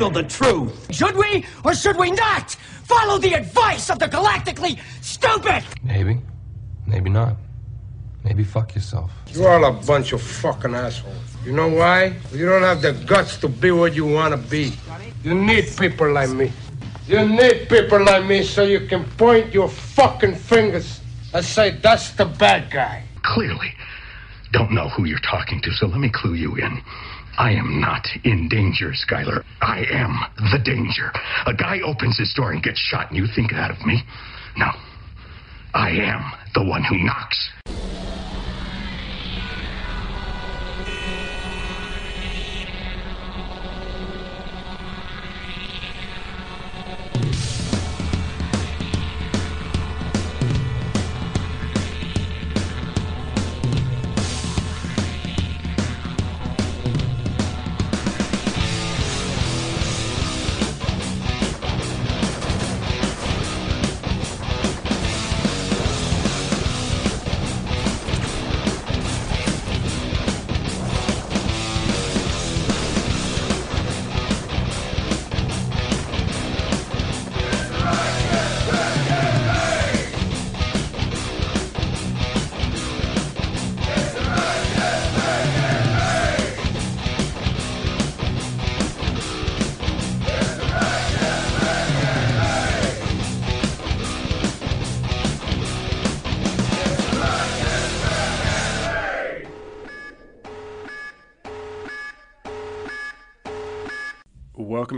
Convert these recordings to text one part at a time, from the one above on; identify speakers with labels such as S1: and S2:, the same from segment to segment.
S1: handle the truth.
S2: Should we or should we not follow the advice of the galactically stupid?
S3: Maybe. Maybe not. Maybe fuck yourself.
S4: You're all a bunch of fucking assholes. You know why? You don't have the guts to be what you want to be. You need people like me. You need people like me so you can point your fucking fingers and say, that's the bad guy.
S5: Clearly, don't know who you're talking to, so let me clue you in. I am not in danger, Skylar. I am the danger. A guy opens his door and gets shot, and you think that of me? No. I am the one who knocks.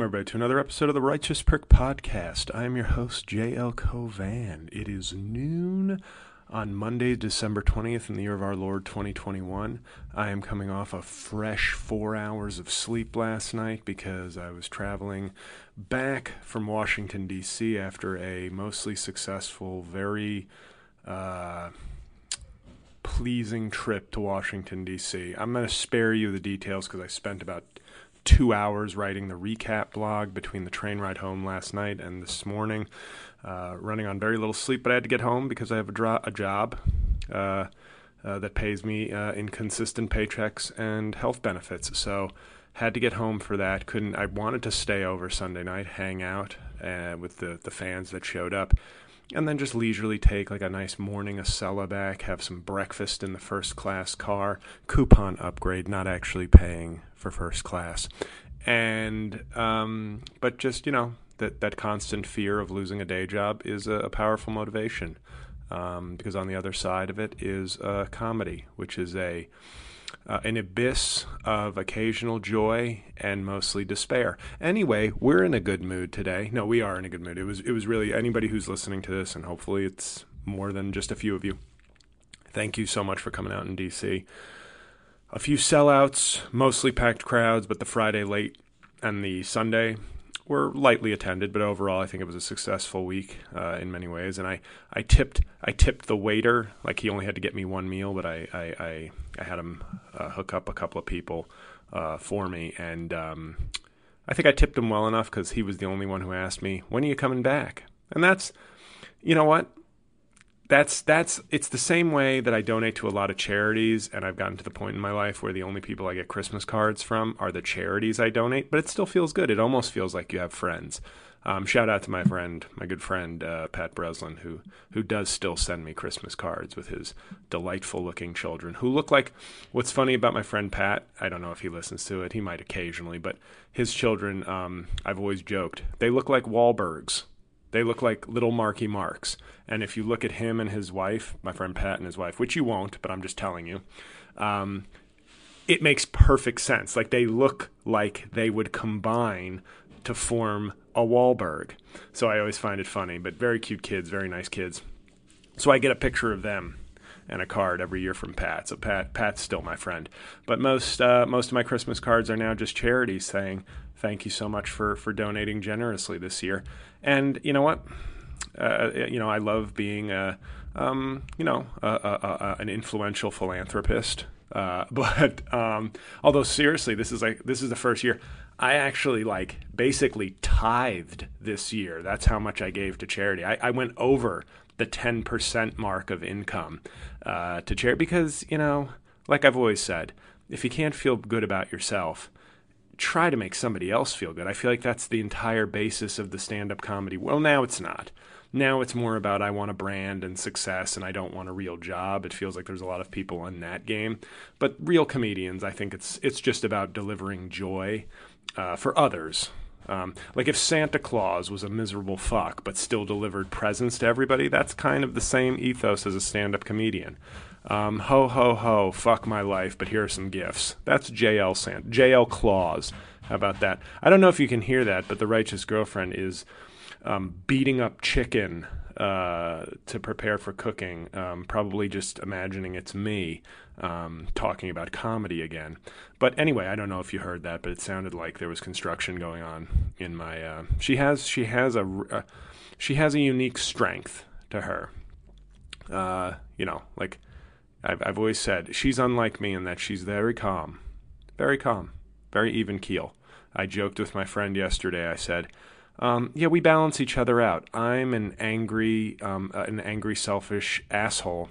S6: Welcome, everybody, to another episode of the Righteous Prick Podcast. I am your host, J.L. Cauvin. It is noon on Monday, December 20th, in the year of our Lord 2021. I am coming off a fresh four hours of sleep last night because I was traveling back from Washington, D.C. after a mostly successful, very uh, pleasing trip to Washington, D.C. I'm going to spare you the details because I spent about two hours writing the recap blog between the train ride home last night and this morning, uh, running on very little sleep. But I had to get home because I have a, dro- a job uh, uh, that pays me uh, inconsistent paychecks and health benefits. So had to get home for that. Couldn't. I wanted to stay over Sunday night, hang out uh, with the the fans that showed up and then just leisurely take like a nice morning Acela back, have some breakfast in the first class car, coupon upgrade, not actually paying for first class, and um, but just you know that that constant fear of losing a day job is a, a powerful motivation, um, because on the other side of it is a comedy, which is a uh, an abyss of occasional joy and mostly despair. Anyway, we're in a good mood today. No, we are in a good mood. It was it was really anybody who's listening to this, and hopefully it's more than just a few of you. Thank you so much for coming out in DC. A few sellouts, mostly packed crowds, but the Friday late and the Sunday were lightly attended, but overall, I think it was a successful week uh, in many ways. And I, I tipped I tipped the waiter like he only had to get me one meal, but I I, I, I had him uh, hook up a couple of people uh, for me, and um, I think I tipped him well enough because he was the only one who asked me when are you coming back, and that's you know what that's that's it's the same way that I donate to a lot of charities and I've gotten to the point in my life where the only people I get Christmas cards from are the charities I donate, but it still feels good. It almost feels like you have friends. Um, shout out to my friend, my good friend uh, Pat Breslin, who who does still send me Christmas cards with his delightful looking children, who look like. What's funny about my friend Pat? I don't know if he listens to it. He might occasionally, but his children, um, I've always joked, they look like Wahlbergs. They look like little Marky Marks. And if you look at him and his wife, my friend Pat and his wife, which you won't, but I'm just telling you, um, it makes perfect sense. Like they look like they would combine to form a Wahlberg. So I always find it funny, but very cute kids, very nice kids. So I get a picture of them and a card every year from Pat. So Pat Pat's still my friend. But most uh, most of my Christmas cards are now just charities saying thank you so much for for donating generously this year. And you know what? Uh, you know I love being a um, you know a, a, an influential philanthropist. Uh, but um, although seriously, this is like this is the first year I actually like basically tithed this year. That's how much I gave to charity. I, I went over the 10% mark of income uh, to charity because, you know, like I've always said, if you can't feel good about yourself, try to make somebody else feel good. I feel like that's the entire basis of the stand up comedy. Well, now it's not. Now it's more about I want a brand and success and I don't want a real job. It feels like there's a lot of people in that game. But real comedians, I think it's it's just about delivering joy uh, for others. Um, like if Santa Claus was a miserable fuck but still delivered presents to everybody, that's kind of the same ethos as a stand-up comedian. Um, ho ho ho, fuck my life, but here are some gifts. That's JL Santa, JL Claus. How about that? I don't know if you can hear that, but the righteous girlfriend is um, beating up chicken uh, to prepare for cooking. Um, probably just imagining it's me um, talking about comedy again. But anyway, I don't know if you heard that, but it sounded like there was construction going on in my. Uh, she has she has a uh, she has a unique strength to her. Uh, you know, like I've I've always said, she's unlike me in that she's very calm, very calm, very even keel. I joked with my friend yesterday. I said um, yeah, we balance each other out. I'm an angry, um, uh, an angry, selfish asshole,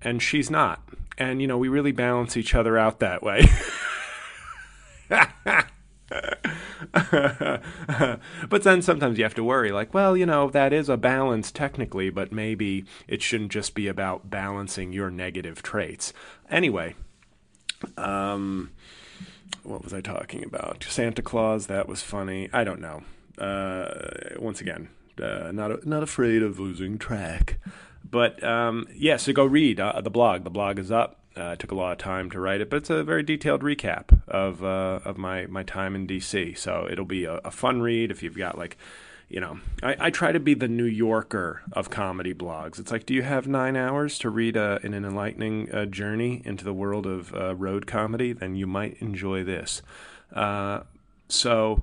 S6: and she's not. And you know, we really balance each other out that way. but then sometimes you have to worry, like, well, you know, that is a balance technically, but maybe it shouldn't just be about balancing your negative traits. Anyway, um, what was I talking about? Santa Claus, that was funny. I don't know uh, once again, uh, not not afraid of losing track. But um, yeah, so go read uh, the blog. The blog is up. Uh, it took a lot of time to write it, but it's a very detailed recap of uh, of my my time in DC. So it'll be a, a fun read if you've got like you know, I, I, try to be the New Yorker of comedy blogs. It's like, do you have nine hours to read a, an enlightening uh, journey into the world of uh, road comedy? Then you might enjoy this. Uh, so,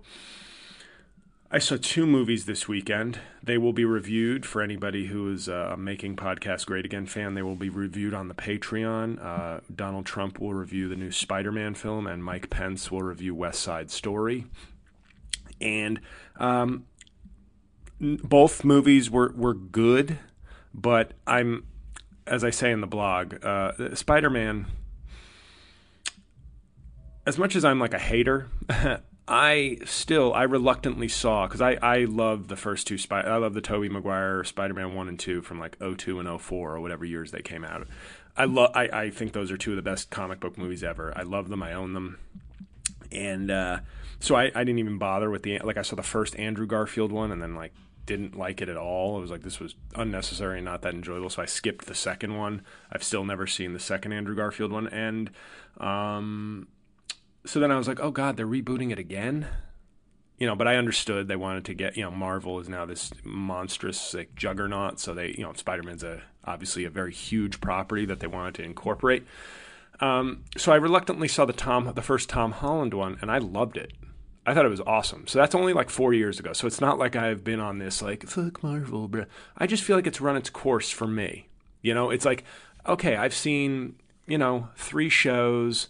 S6: I saw two movies this weekend. They will be reviewed for anybody who is a Making Podcast Great Again fan. They will be reviewed on the Patreon. Uh, Donald Trump will review the new Spider Man film, and Mike Pence will review West Side Story. And um, both movies were, were good, but I'm, as I say in the blog, uh, Spider Man, as much as I'm like a hater, I still I reluctantly saw because I I love the first two spy I love the Tobey Maguire Spider Man one and two from like 02 and 04 or whatever years they came out. I love I, I think those are two of the best comic book movies ever. I love them. I own them, and uh, so I, I didn't even bother with the like I saw the first Andrew Garfield one and then like didn't like it at all. It was like this was unnecessary and not that enjoyable. So I skipped the second one. I've still never seen the second Andrew Garfield one, and um, so then I was like, oh God, they're rebooting it again. You know, but I understood they wanted to get, you know, Marvel is now this monstrous like juggernaut. So they, you know, Spider Man's a obviously a very huge property that they wanted to incorporate. Um, so I reluctantly saw the Tom, the first Tom Holland one, and I loved it. I thought it was awesome. So that's only like four years ago. So it's not like I've been on this like fuck Marvel, bro. I just feel like it's run its course for me. You know, it's like okay, I've seen you know three shows.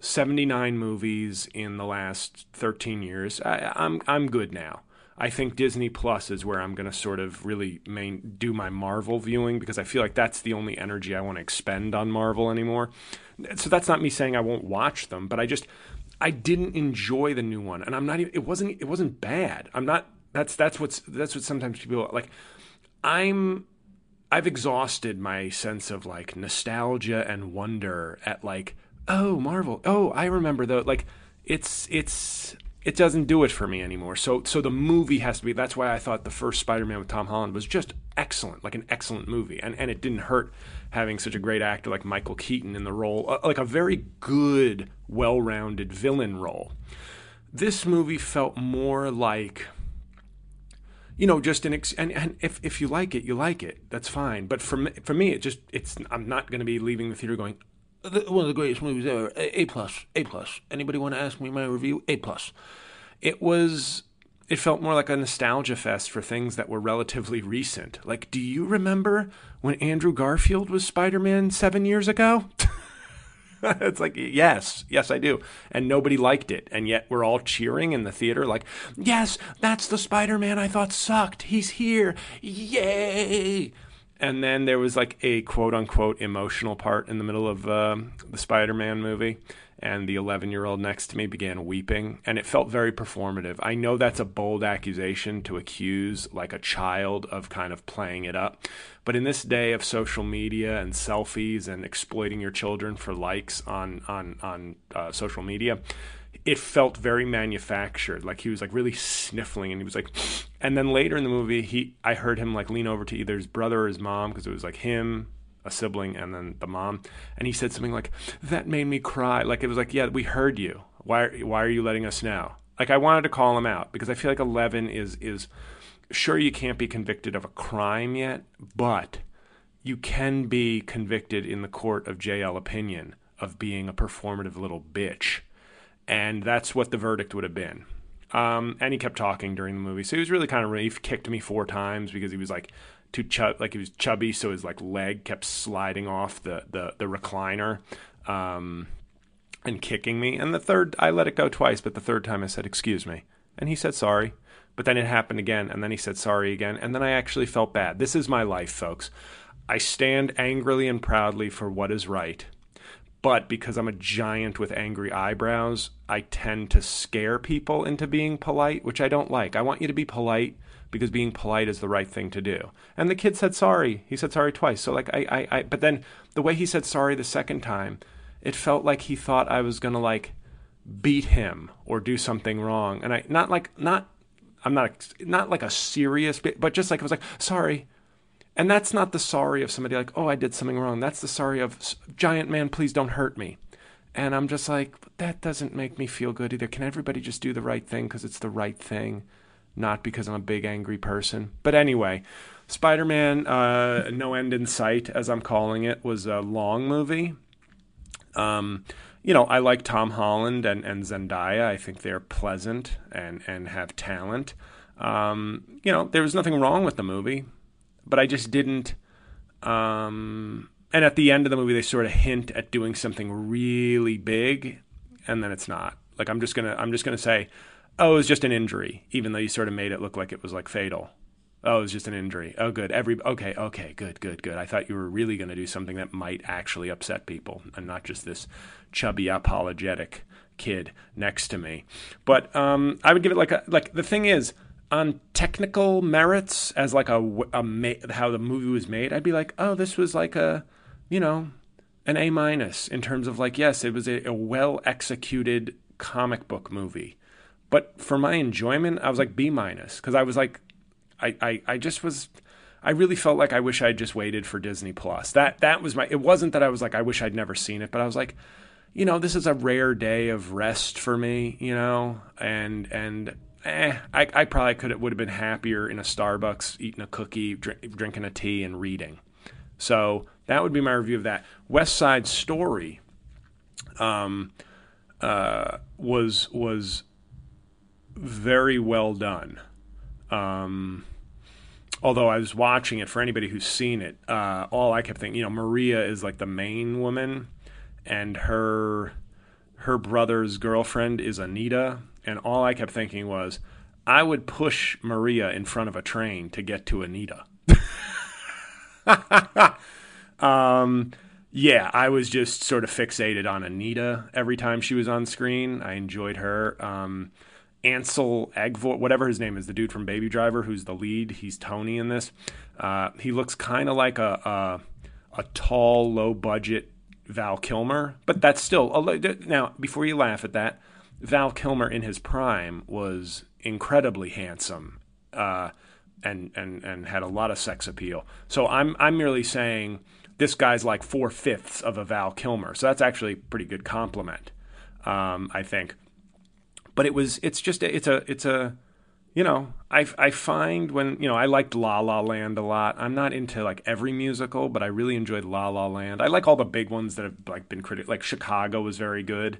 S6: 79 movies in the last 13 years. I, I'm I'm good now. I think Disney Plus is where I'm going to sort of really main, do my Marvel viewing because I feel like that's the only energy I want to expend on Marvel anymore. So that's not me saying I won't watch them, but I just I didn't enjoy the new one, and I'm not even. It wasn't. It wasn't bad. I'm not. That's that's what's that's what sometimes people like. I'm. I've exhausted my sense of like nostalgia and wonder at like oh Marvel, oh I remember though. Like it's it's it doesn't do it for me anymore. So so the movie has to be. That's why I thought the first Spider-Man with Tom Holland was just excellent, like an excellent movie, and and it didn't hurt having such a great actor like Michael Keaton in the role, uh, like a very good, well-rounded villain role. This movie felt more like you know, just an ex- and, and if if you like it, you like it. That's fine. But for me, for me, it just it's I'm not going to be leaving the theater going, one of the greatest movies ever. A plus, A plus. Anybody want to ask me my review? A plus. It was. It felt more like a nostalgia fest for things that were relatively recent. Like, do you remember when Andrew Garfield was Spider Man seven years ago? it's like, yes, yes, I do. And nobody liked it. And yet we're all cheering in the theater, like, yes, that's the Spider Man I thought sucked. He's here. Yay and then there was like a quote unquote emotional part in the middle of um, the Spider-Man movie, and the 11 year old next to me began weeping, and it felt very performative. I know that's a bold accusation to accuse like a child of kind of playing it up, but in this day of social media and selfies and exploiting your children for likes on on on uh, social media, it felt very manufactured. Like he was like really sniffling, and he was like, and then later in the movie, he I heard him like lean over to either his brother or his mom because it was like him, a sibling, and then the mom, and he said something like, "That made me cry." Like it was like, "Yeah, we heard you. Why why are you letting us know?" Like I wanted to call him out because I feel like Eleven is is sure you can't be convicted of a crime yet, but you can be convicted in the court of JL opinion of being a performative little bitch and that's what the verdict would have been. Um, and he kept talking during the movie, so he was really kind of he kicked me four times because he was like too chub, like he was chubby, so his like leg kept sliding off the the, the recliner. Um, and kicking me. And the third, I let it go twice, but the third time I said, Excuse me. And he said sorry. But then it happened again, and then he said sorry again. And then I actually felt bad. This is my life, folks. I stand angrily and proudly for what is right. But because I'm a giant with angry eyebrows, I tend to scare people into being polite, which I don't like. I want you to be polite because being polite is the right thing to do. And the kid said sorry. He said sorry twice. So like I, I, I but then the way he said sorry the second time, it felt like he thought I was gonna like beat him or do something wrong. And I not like not I'm not not like a serious bit, but just like I was like sorry and that's not the sorry of somebody like, oh, I did something wrong. That's the sorry of, giant man, please don't hurt me. And I'm just like, that doesn't make me feel good either. Can everybody just do the right thing because it's the right thing, not because I'm a big angry person? But anyway, Spider Man, uh, No End in Sight, as I'm calling it, was a long movie. Um, you know, I like Tom Holland and, and Zendaya. I think they're pleasant and, and have talent. Um, you know, there was nothing wrong with the movie but I just didn't. Um, and at the end of the movie, they sort of hint at doing something really big, and then it's not. Like I'm just gonna I'm just gonna say, oh, it was just an injury, even though you sort of made it look like it was like fatal. Oh, it was just an injury. Oh, good. Every okay, okay, good, good, good. I thought you were really going to do something that might actually upset people, and not just this chubby apologetic kid next to me. But um, I would give it like a like. The thing is, on technical merits as like a, a how the movie was made, I'd be like, oh, this was like a, you know, an A minus in terms of like, yes, it was a, a well executed comic book movie. But for my enjoyment, I was like B minus because I was like, I, I, I just was, I really felt like I wish I'd just waited for Disney Plus. That that was my. It wasn't that I was like I wish I'd never seen it, but I was like, you know, this is a rare day of rest for me, you know, and and eh, I, I probably could would have been happier in a Starbucks, eating a cookie, drink, drinking a tea, and reading. So that would be my review of that. West Side Story um, uh, was was very well done. Um, although I was watching it for anybody who's seen it, uh, all I kept thinking, you know, Maria is like the main woman, and her her brother's girlfriend is Anita, and all I kept thinking was, I would push Maria in front of a train to get to Anita. um, yeah, I was just sort of fixated on Anita every time she was on screen. I enjoyed her. Um, Ansel Egvoort, whatever his name is, the dude from Baby Driver, who's the lead. He's Tony in this. Uh, he looks kind of like a, a, a tall, low budget Val Kilmer, but that's still a, now. Before you laugh at that, Val Kilmer in his prime was incredibly handsome uh, and and and had a lot of sex appeal. So I'm I'm merely saying this guy's like four fifths of a Val Kilmer. So that's actually a pretty good compliment, um, I think. But it was it's just it's a it's a you know I I find when you know I liked La La Land a lot. I'm not into like every musical, but I really enjoyed La La Land. I like all the big ones that have like been critical. Like Chicago was very good.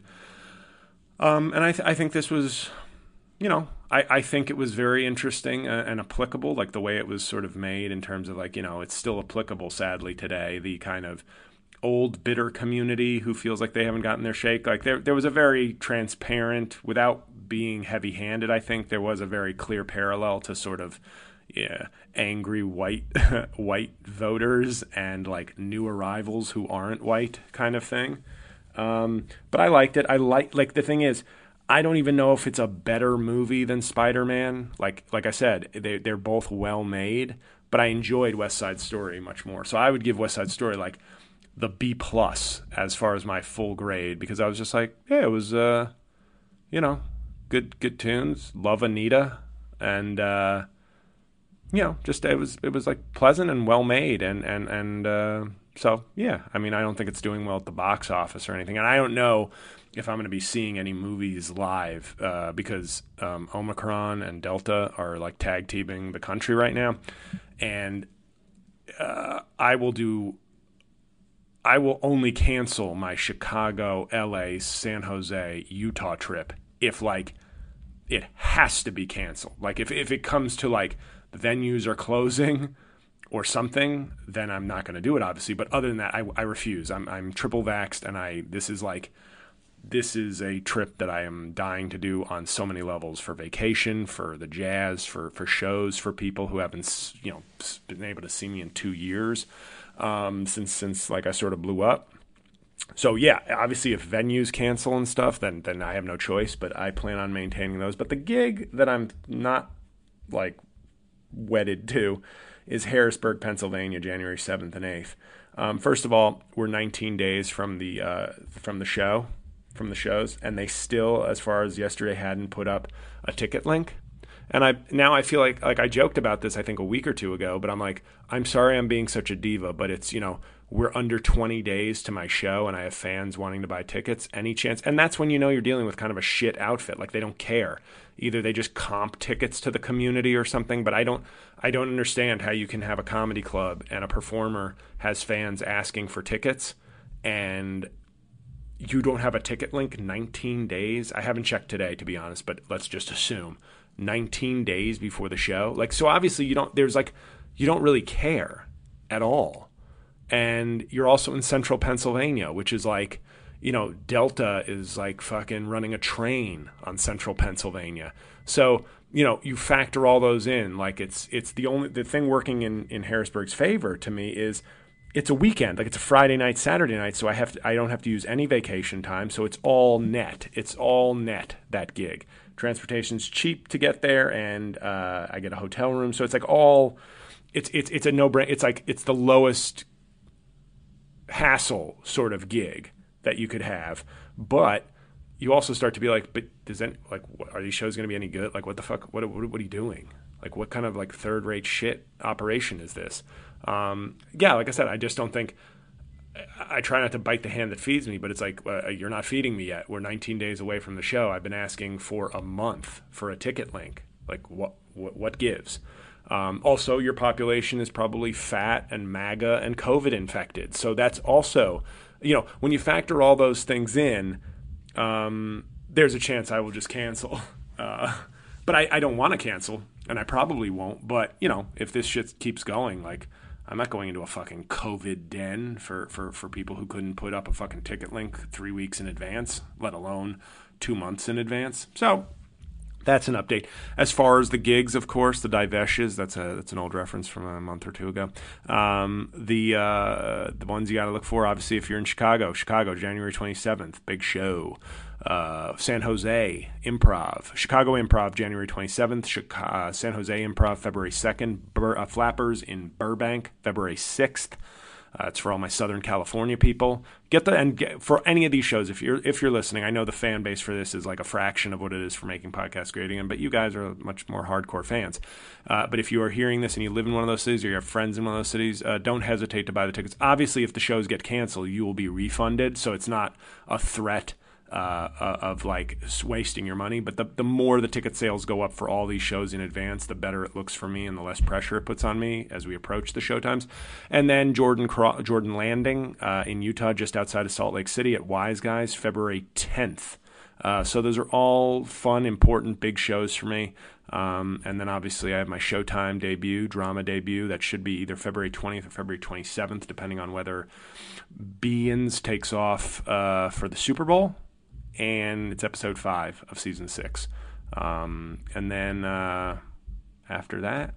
S6: Um, and I, th- I think this was, you know, I, I think it was very interesting and, and applicable, like the way it was sort of made in terms of like, you know, it's still applicable, sadly, today. The kind of old bitter community who feels like they haven't gotten their shake. Like there, there was a very transparent, without being heavy-handed. I think there was a very clear parallel to sort of yeah, angry white white voters and like new arrivals who aren't white kind of thing. Um, but I liked it. I like like the thing is, I don't even know if it's a better movie than Spider Man. Like like I said, they they're both well made, but I enjoyed West Side Story much more. So I would give West Side Story like the B plus as far as my full grade because I was just like, yeah, it was uh, you know, good good tunes. Love Anita and uh, you know, just it was it was like pleasant and well made and and and uh, so yeah, I mean, I don't think it's doing well at the box office or anything, and I don't know if I'm going to be seeing any movies live uh, because um, Omicron and Delta are like tag teaming the country right now, and uh, I will do. I will only cancel my Chicago, LA, San Jose, Utah trip if like it has to be canceled. Like if if it comes to like venues are closing or something, then I'm not going to do it, obviously. But other than that, I, I refuse. I'm, I'm triple vaxxed, and I this is like this is a trip that I am dying to do on so many levels for vacation, for the jazz, for for shows, for people who haven't you know been able to see me in two years um, since since like I sort of blew up. So yeah, obviously if venues cancel and stuff, then then I have no choice. But I plan on maintaining those. But the gig that I'm not like wedded to is Harrisburg, Pennsylvania, January 7th and 8th. Um, first of all, we're 19 days from the uh, from the show, from the shows, and they still, as far as yesterday, hadn't put up a ticket link. And I now I feel like like I joked about this I think a week or two ago, but I'm like I'm sorry I'm being such a diva, but it's you know we're under 20 days to my show and I have fans wanting to buy tickets. Any chance? And that's when you know you're dealing with kind of a shit outfit. Like they don't care. Either they just comp tickets to the community or something, but I don't I don't understand how you can have a comedy club and a performer has fans asking for tickets and you don't have a ticket link 19 days. I haven't checked today to be honest, but let's just assume 19 days before the show. Like so obviously you don't there's like you don't really care at all and you're also in central Pennsylvania, which is like, you know, Delta is like fucking running a train on central Pennsylvania. So, you know, you factor all those in. Like it's it's the only the thing working in in Harrisburg's favor to me is it's a weekend, like it's a Friday night, Saturday night, so I have to, I don't have to use any vacation time, so it's all net. It's all net that gig. Transportation's cheap to get there, and uh, I get a hotel room, so it's like all. It's it's it's a no brain. It's like it's the lowest hassle sort of gig that you could have. But you also start to be like, but does that like are these shows going to be any good? Like, what the fuck? What, what what are you doing? Like, what kind of like third rate shit operation is this? Um, yeah, like I said, I just don't think. I try not to bite the hand that feeds me, but it's like uh, you're not feeding me yet. We're 19 days away from the show. I've been asking for a month for a ticket link. Like what what, what gives? Um, also, your population is probably fat and MAGA and COVID infected. So that's also, you know, when you factor all those things in, um, there's a chance I will just cancel. Uh, but I, I don't want to cancel, and I probably won't. But, you know, if this shit keeps going, like, I'm not going into a fucking COVID den for, for, for people who couldn't put up a fucking ticket link three weeks in advance, let alone two months in advance. So that's an update. As far as the gigs, of course, the Diveshes, that's a that's an old reference from a month or two ago. Um, the uh, the ones you got to look for, obviously, if you're in Chicago, Chicago, January 27th, big show. Uh, San Jose Improv, Chicago Improv, January 27th, Chicago, uh, San Jose Improv, February 2nd, Bur- uh, Flappers in Burbank, February 6th. Uh, it's for all my Southern California people. Get the and get, for any of these shows, if you're if you're listening, I know the fan base for this is like a fraction of what it is for making podcast great again, but you guys are much more hardcore fans. Uh, but if you are hearing this and you live in one of those cities or you have friends in one of those cities, uh, don't hesitate to buy the tickets. Obviously, if the shows get canceled, you will be refunded, so it's not a threat uh, uh, of like wasting your money. But the, the more the ticket sales go up for all these shows in advance, the better it looks for me and the less pressure it puts on me as we approach the showtimes. And then Jordan Cro- Jordan Landing uh, in Utah, just outside of Salt Lake City at Wise Guys, February 10th. Uh, so those are all fun, important, big shows for me. Um, and then obviously I have my Showtime debut, drama debut. That should be either February 20th or February 27th, depending on whether Billions takes off uh, for the Super Bowl and it's episode five of season six. Um, and then uh, after that,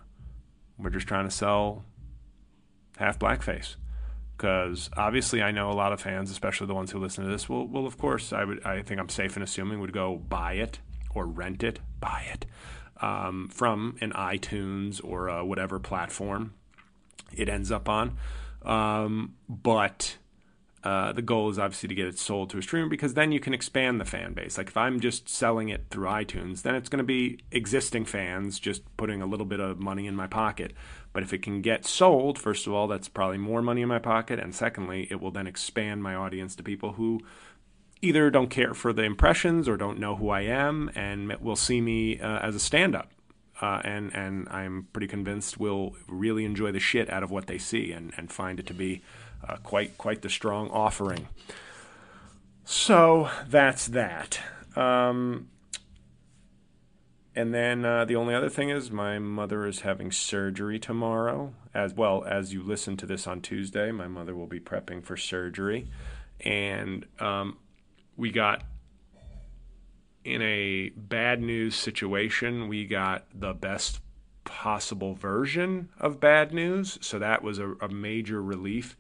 S6: we're just trying to sell half blackface. because obviously I know a lot of fans, especially the ones who listen to this, will, will of course, I would, I think I'm safe in assuming would go buy it or rent it, buy it um, from an iTunes or uh, whatever platform it ends up on. Um, but uh, the goal is obviously to get it sold to a streamer because then you can expand the fan base. Like if I'm just selling it through iTunes, then it's going to be existing fans just putting a little bit of money in my pocket. But if it can get sold, first of all, that's probably more money in my pocket. And secondly, it will then expand my audience to people who either don't care for the impressions or don't know who I am and will see me uh, as a stand up. Uh, and, and I'm pretty convinced will really enjoy the shit out of what they see and, and find it to be uh, quite quite the strong offering. So that's that. Um, and then uh, the only other thing is my mother is having surgery tomorrow. As well as you listen to this on Tuesday, my mother will be prepping for surgery, and um, we got in a bad news situation. We got the best possible version of bad news, so that was a, a major relief.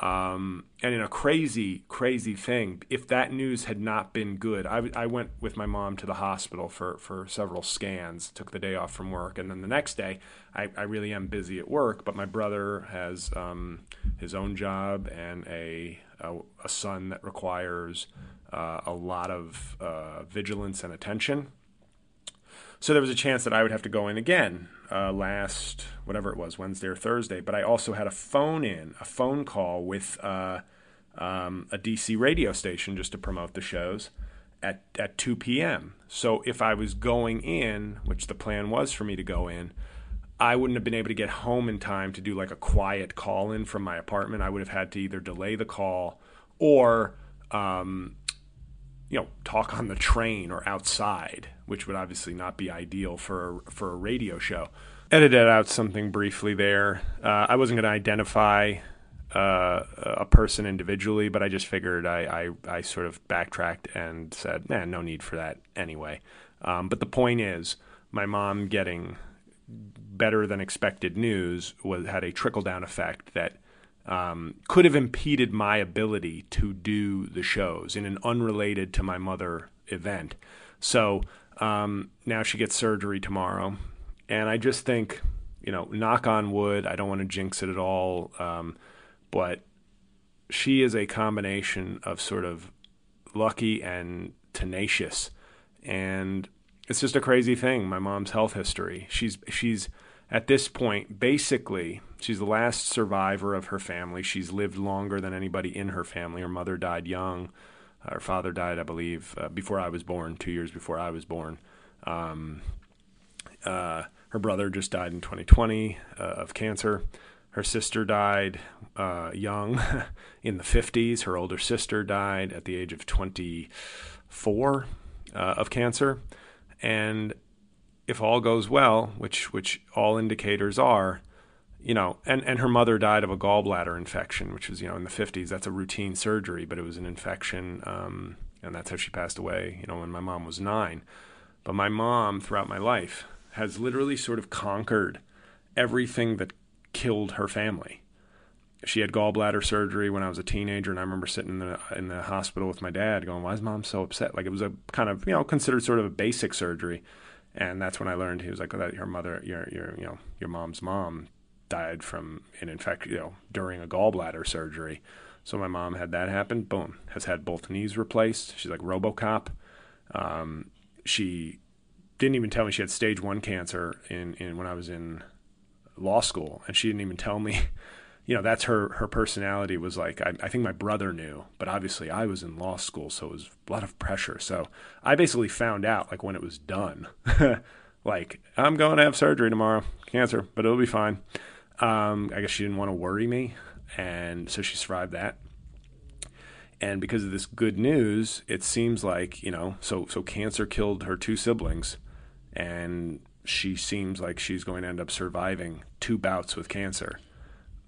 S6: Um, and in a crazy, crazy thing, if that news had not been good, I, I went with my mom to the hospital for, for several scans, took the day off from work. And then the next day, I, I really am busy at work, but my brother has um, his own job and a, a, a son that requires uh, a lot of uh, vigilance and attention. So there was a chance that I would have to go in again uh, last, whatever it was, Wednesday or Thursday. But I also had a phone in, a phone call with uh, um, a DC radio station just to promote the shows at, at 2 p.m. So if I was going in, which the plan was for me to go in, I wouldn't have been able to get home in time to do like a quiet call in from my apartment. I would have had to either delay the call or um, you know, talk on the train or outside, which would obviously not be ideal for a, for a radio show. Edited out something briefly there. Uh, I wasn't going to identify uh, a person individually, but I just figured I, I, I, sort of backtracked and said, man, no need for that anyway. Um, but the point is, my mom getting better than expected news was had a trickle down effect that um, could have impeded my ability to do the shows in an unrelated to my mother event. So um, now she gets surgery tomorrow. And I just think, you know, knock on wood, I don't want to jinx it at all. Um, but she is a combination of sort of lucky and tenacious. And it's just a crazy thing, my mom's health history. She's, she's, at this point, basically, she's the last survivor of her family. She's lived longer than anybody in her family. Her mother died young. Her father died, I believe, uh, before I was born, two years before I was born. Um, uh, her brother just died in 2020 uh, of cancer. Her sister died uh, young in the 50s. Her older sister died at the age of 24 uh, of cancer. And if all goes well, which which all indicators are, you know, and, and her mother died of a gallbladder infection, which was, you know, in the 50s. That's a routine surgery, but it was an infection. Um, and that's how she passed away, you know, when my mom was nine. But my mom, throughout my life, has literally sort of conquered everything that killed her family. She had gallbladder surgery when I was a teenager, and I remember sitting in the in the hospital with my dad, going, "Why is mom so upset?" Like it was a kind of you know considered sort of a basic surgery, and that's when I learned he was like, oh, that your mother, your your you know your mom's mom died from an infection, you know, during a gallbladder surgery. So my mom had that happen. Boom, has had both knees replaced. She's like RoboCop. Um, she didn't even tell me she had stage one cancer in, in when I was in law school, and she didn't even tell me you know that's her her personality was like I, I, think my brother knew but obviously i was in law school so it was a lot of pressure so i basically found out like when it was done like i'm going to have surgery tomorrow cancer but it'll be fine um, i guess she didn't want to worry me and so she survived that and because of this good news it seems like you know so so cancer killed her two siblings and she seems like she's going to end up surviving two bouts with cancer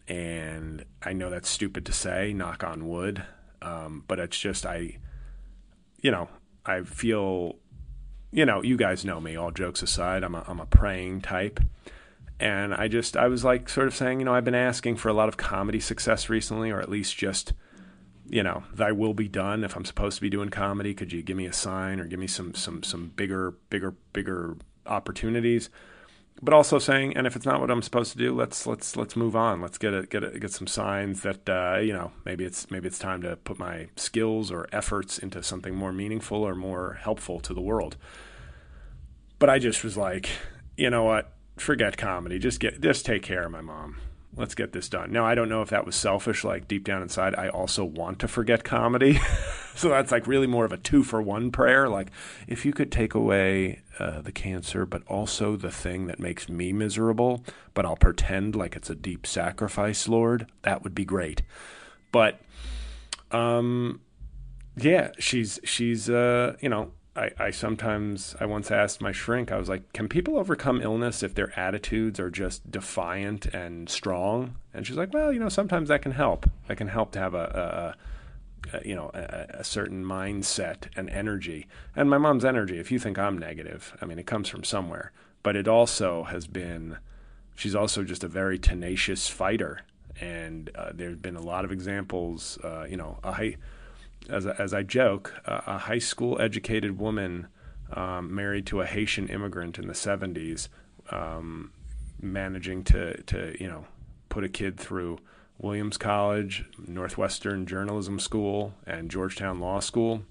S6: and I know that's stupid to say, knock on wood, um, but it's just I, you know, I feel, you know, you guys know me. All jokes aside, I'm a I'm a praying type, and I just I was like sort of saying, you know, I've been asking for a lot of comedy success recently, or at least just you know, thy will be done. If I'm supposed to be doing comedy, could you give me a sign or give me some some some bigger bigger bigger opportunities? But also saying, and if it's not what I'm supposed to do, let's let's let's move on. Let's get a, get a, get some signs that uh, you know maybe it's maybe it's time to put my skills or efforts into something more meaningful or more helpful to the world. But I just was like, you know what? Forget comedy. Just get just take care of my mom let's get this done. Now, I don't know if that was selfish, like deep down inside, I also want to forget comedy. so that's like really more of a two for one prayer. Like, if you could take away uh, the cancer, but also the thing that makes me miserable, but I'll pretend like it's a deep sacrifice, Lord, that would be great. But, um, yeah, she's, she's, uh, you know, I, I sometimes I once asked my shrink, I was like, Can people overcome illness if their attitudes are just defiant and strong? And she's like, Well, you know, sometimes that can help. That can help to have a, a, a you know, a, a, certain mindset and energy. And my mom's energy, if you think I'm negative, I mean it comes from somewhere. But it also has been she's also just a very tenacious fighter. And uh, there's been a lot of examples, uh, you know, I as, as I joke, uh, a high school educated woman um, married to a Haitian immigrant in the 70s, um, managing to, to, you know, put a kid through Williams College, Northwestern Journalism School, and Georgetown Law School,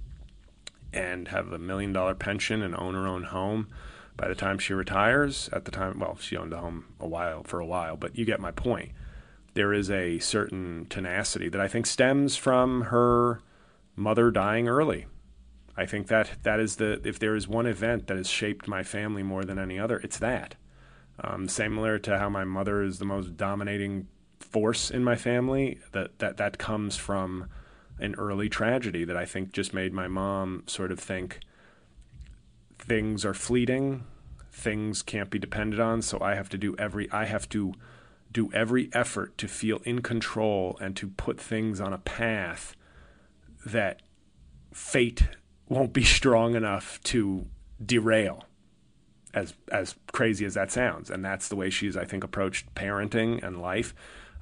S6: and have a million dollar pension and own her own home. By the time she retires, at the time, well, she owned a home a while for a while, but you get my point. There is a certain tenacity that I think stems from her mother dying early. I think that that is the if there is one event that has shaped my family more than any other, it's that. Um, similar to how my mother is the most dominating force in my family, that that that comes from an early tragedy that I think just made my mom sort of think things are fleeting, things can't be depended on, so I have to do every I have to do every effort to feel in control and to put things on a path that fate won't be strong enough to derail as as crazy as that sounds. And that's the way she's i think approached parenting and life.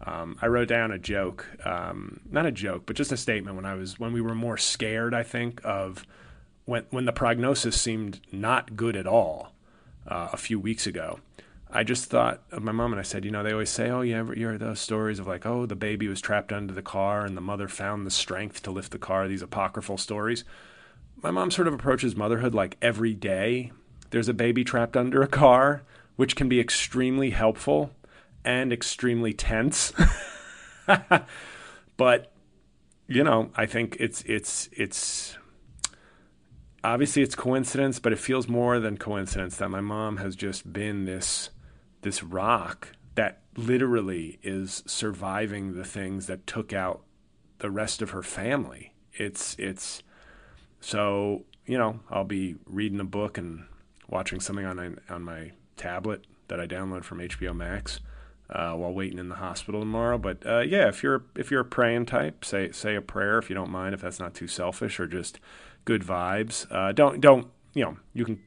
S6: Um, i wrote down a joke um, not a joke but just a statement when i was when we were more scared i think of when when the prognosis seemed not good at all uh, a few weeks ago I just thought of my mom and I said, you know, they always say, oh, you ever hear those stories of like, oh, the baby was trapped under the car and the mother found the strength to lift the car, these apocryphal stories. My mom sort of approaches motherhood like every day there's a baby trapped under a car, which can be extremely helpful and extremely tense. but you know, I think it's it's it's obviously it's coincidence, but it feels more than coincidence that my mom has just been this this rock that literally is surviving the things that took out the rest of her family. It's it's so you know I'll be reading a book and watching something on on my tablet that I download from HBO Max uh, while waiting in the hospital tomorrow. But uh, yeah, if you're if you're a praying type, say say a prayer if you don't mind, if that's not too selfish or just good vibes. Uh, don't don't you know you can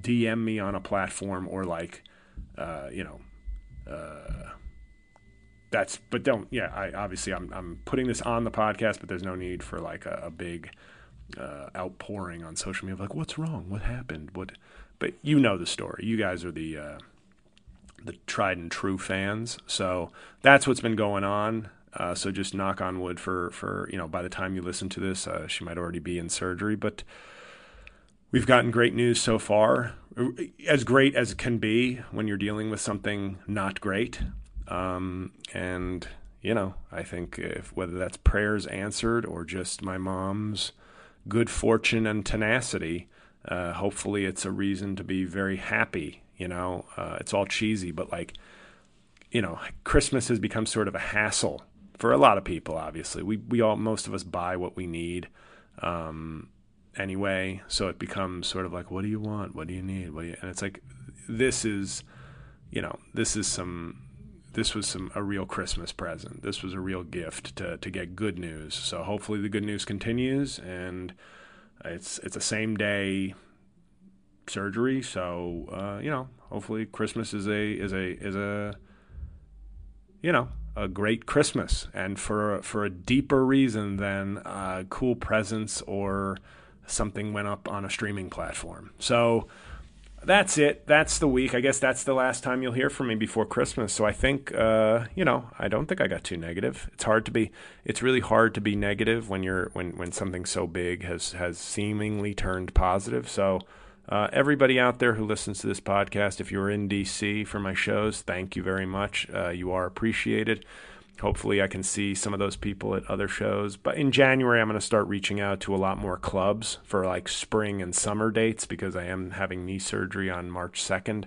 S6: DM me on a platform or like uh, you know, uh, that's but don't yeah. I obviously I'm I'm putting this on the podcast, but there's no need for like a, a big uh, outpouring on social media like what's wrong, what happened, what. But you know the story. You guys are the uh, the tried and true fans, so that's what's been going on. Uh, so just knock on wood for for you know by the time you listen to this, uh, she might already be in surgery, but we've gotten great news so far, as great as it can be when you're dealing with something not great. Um, and you know, I think if whether that's prayers answered or just my mom's good fortune and tenacity, uh, hopefully it's a reason to be very happy. You know, uh, it's all cheesy, but like, you know, Christmas has become sort of a hassle for a lot of people. Obviously, we we all most of us buy what we need. Um, anyway. So it becomes sort of like, what do you want? What do you need? What do you? And it's like, this is, you know, this is some, this was some a real Christmas present. This was a real gift to to get good news. So hopefully the good news continues, and it's it's a same day surgery. So uh, you know, hopefully Christmas is a is a is a you know a great Christmas, and for for a deeper reason than uh, cool presents or something went up on a streaming platform. So that's it. That's the week. I guess that's the last time you'll hear from me before Christmas. So I think, uh, you know, I don't think I got too negative. It's hard to be. It's really hard to be negative when you're when when something so big has has seemingly turned positive. So. Uh, everybody out there who listens to this podcast, if you're in DC for my shows, thank you very much. Uh, you are appreciated. Hopefully, I can see some of those people at other shows. But in January, I'm going to start reaching out to a lot more clubs for like spring and summer dates because I am having knee surgery on March 2nd.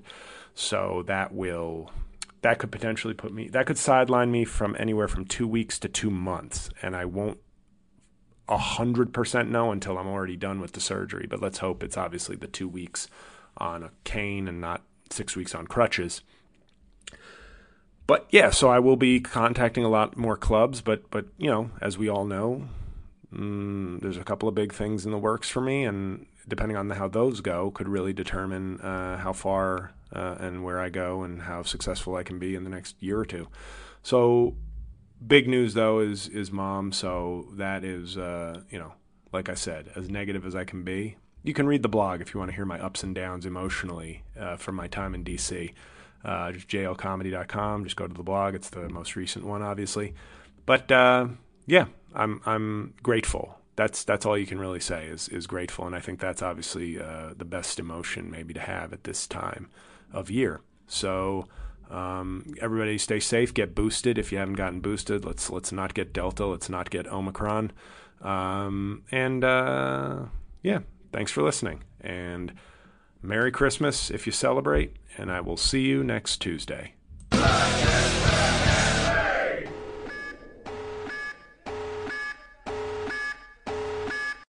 S6: So that will that could potentially put me that could sideline me from anywhere from two weeks to two months, and I won't a hundred percent know until I'm already done with the surgery. But let's hope it's obviously the two weeks on a cane and not six weeks on crutches but yeah, so I will be contacting a lot more clubs. But but you know, as we all know, mm, there's a couple of big things in the works for me, and depending on how those go, could really determine uh, how far uh, and where I go and how successful I can be in the next year or two. So big news though is is mom. So that is uh, you know, like I said, as negative as I can be. You can read the blog if you want to hear my ups and downs emotionally uh, from my time in DC uh, just jlcomedy.com. Just go to the blog. It's the most recent one, obviously. But uh, yeah, I'm I'm grateful. That's that's all you can really say is is grateful, and I think that's obviously uh, the best emotion maybe to have at this time of year. So um, everybody stay safe, get boosted if you haven't gotten boosted. Let's let's not get Delta, let's not get Omicron, um, and uh, yeah, thanks for listening and Merry Christmas if you celebrate, and I will see you next Tuesday.